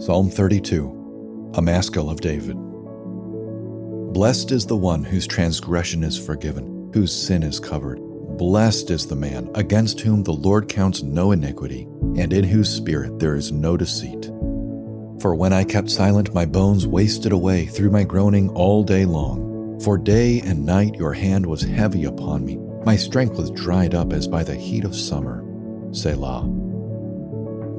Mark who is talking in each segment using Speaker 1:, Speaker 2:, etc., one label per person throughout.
Speaker 1: Psalm 32, a Maskil of David. Blessed is the one whose transgression is forgiven, whose sin is covered. Blessed is the man against whom the Lord counts no iniquity, and in whose spirit there is no deceit. For when I kept silent, my bones wasted away through my groaning all day long. For day and night your hand was heavy upon me. My strength was dried up as by the heat of summer. Selah.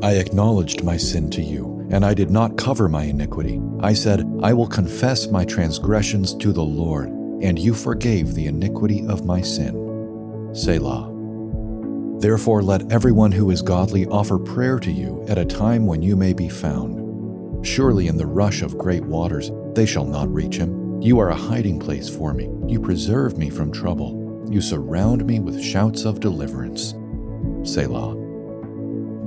Speaker 1: I acknowledged my sin to you and I did not cover my iniquity. I said, I will confess my transgressions to the Lord, and you forgave the iniquity of my sin. Selah. Therefore, let everyone who is godly offer prayer to you at a time when you may be found. Surely, in the rush of great waters, they shall not reach him. You are a hiding place for me. You preserve me from trouble. You surround me with shouts of deliverance. Selah.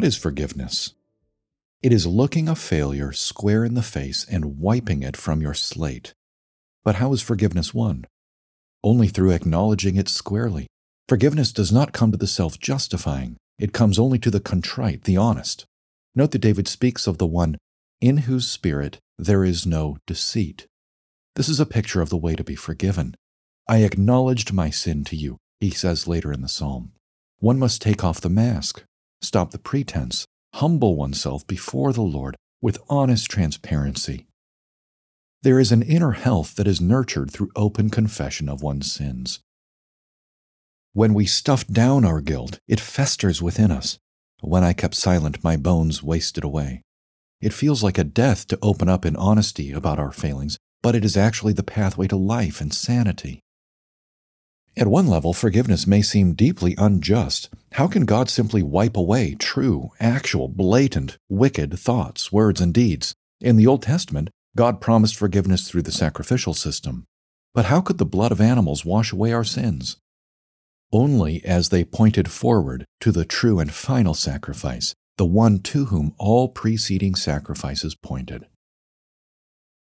Speaker 1: What is forgiveness? It is looking a failure square in the face and wiping it from your slate. But how is forgiveness won? Only through acknowledging it squarely. Forgiveness does not come to the self justifying, it comes only to the contrite, the honest. Note that David speaks of the one in whose spirit there is no deceit. This is a picture of the way to be forgiven. I acknowledged my sin to you, he says later in the psalm. One must take off the mask, stop the pretense, humble oneself before the Lord with honest transparency. There is an inner health that is nurtured through open confession of one's sins. When we stuff down our guilt, it festers within us. When I kept silent, my bones wasted away. It feels like a death to open up in honesty about our failings, but it is actually the pathway to life and sanity. At one level, forgiveness may seem deeply unjust. How can God simply wipe away true, actual, blatant, wicked thoughts, words, and deeds? In the Old Testament, God promised forgiveness through the sacrificial system. But how could the blood of animals wash away our sins? Only as they pointed forward to the true and final sacrifice, the one to whom all preceding sacrifices pointed.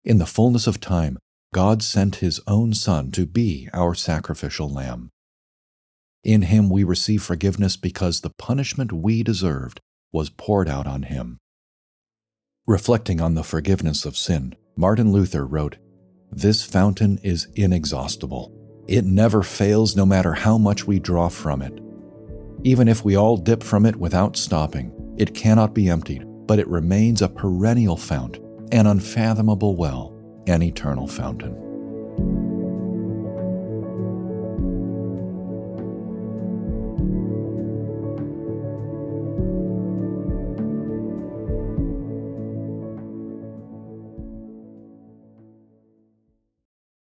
Speaker 1: In the fullness of time, God sent his own Son to be our sacrificial lamb. In him we receive forgiveness because the punishment we deserved was poured out on him. Reflecting on the forgiveness of sin, Martin Luther wrote, This fountain is inexhaustible. It never fails no matter how much we draw from it. Even if we all dip from it without stopping, it cannot be emptied, but it remains a perennial fount, an unfathomable well an eternal fountain.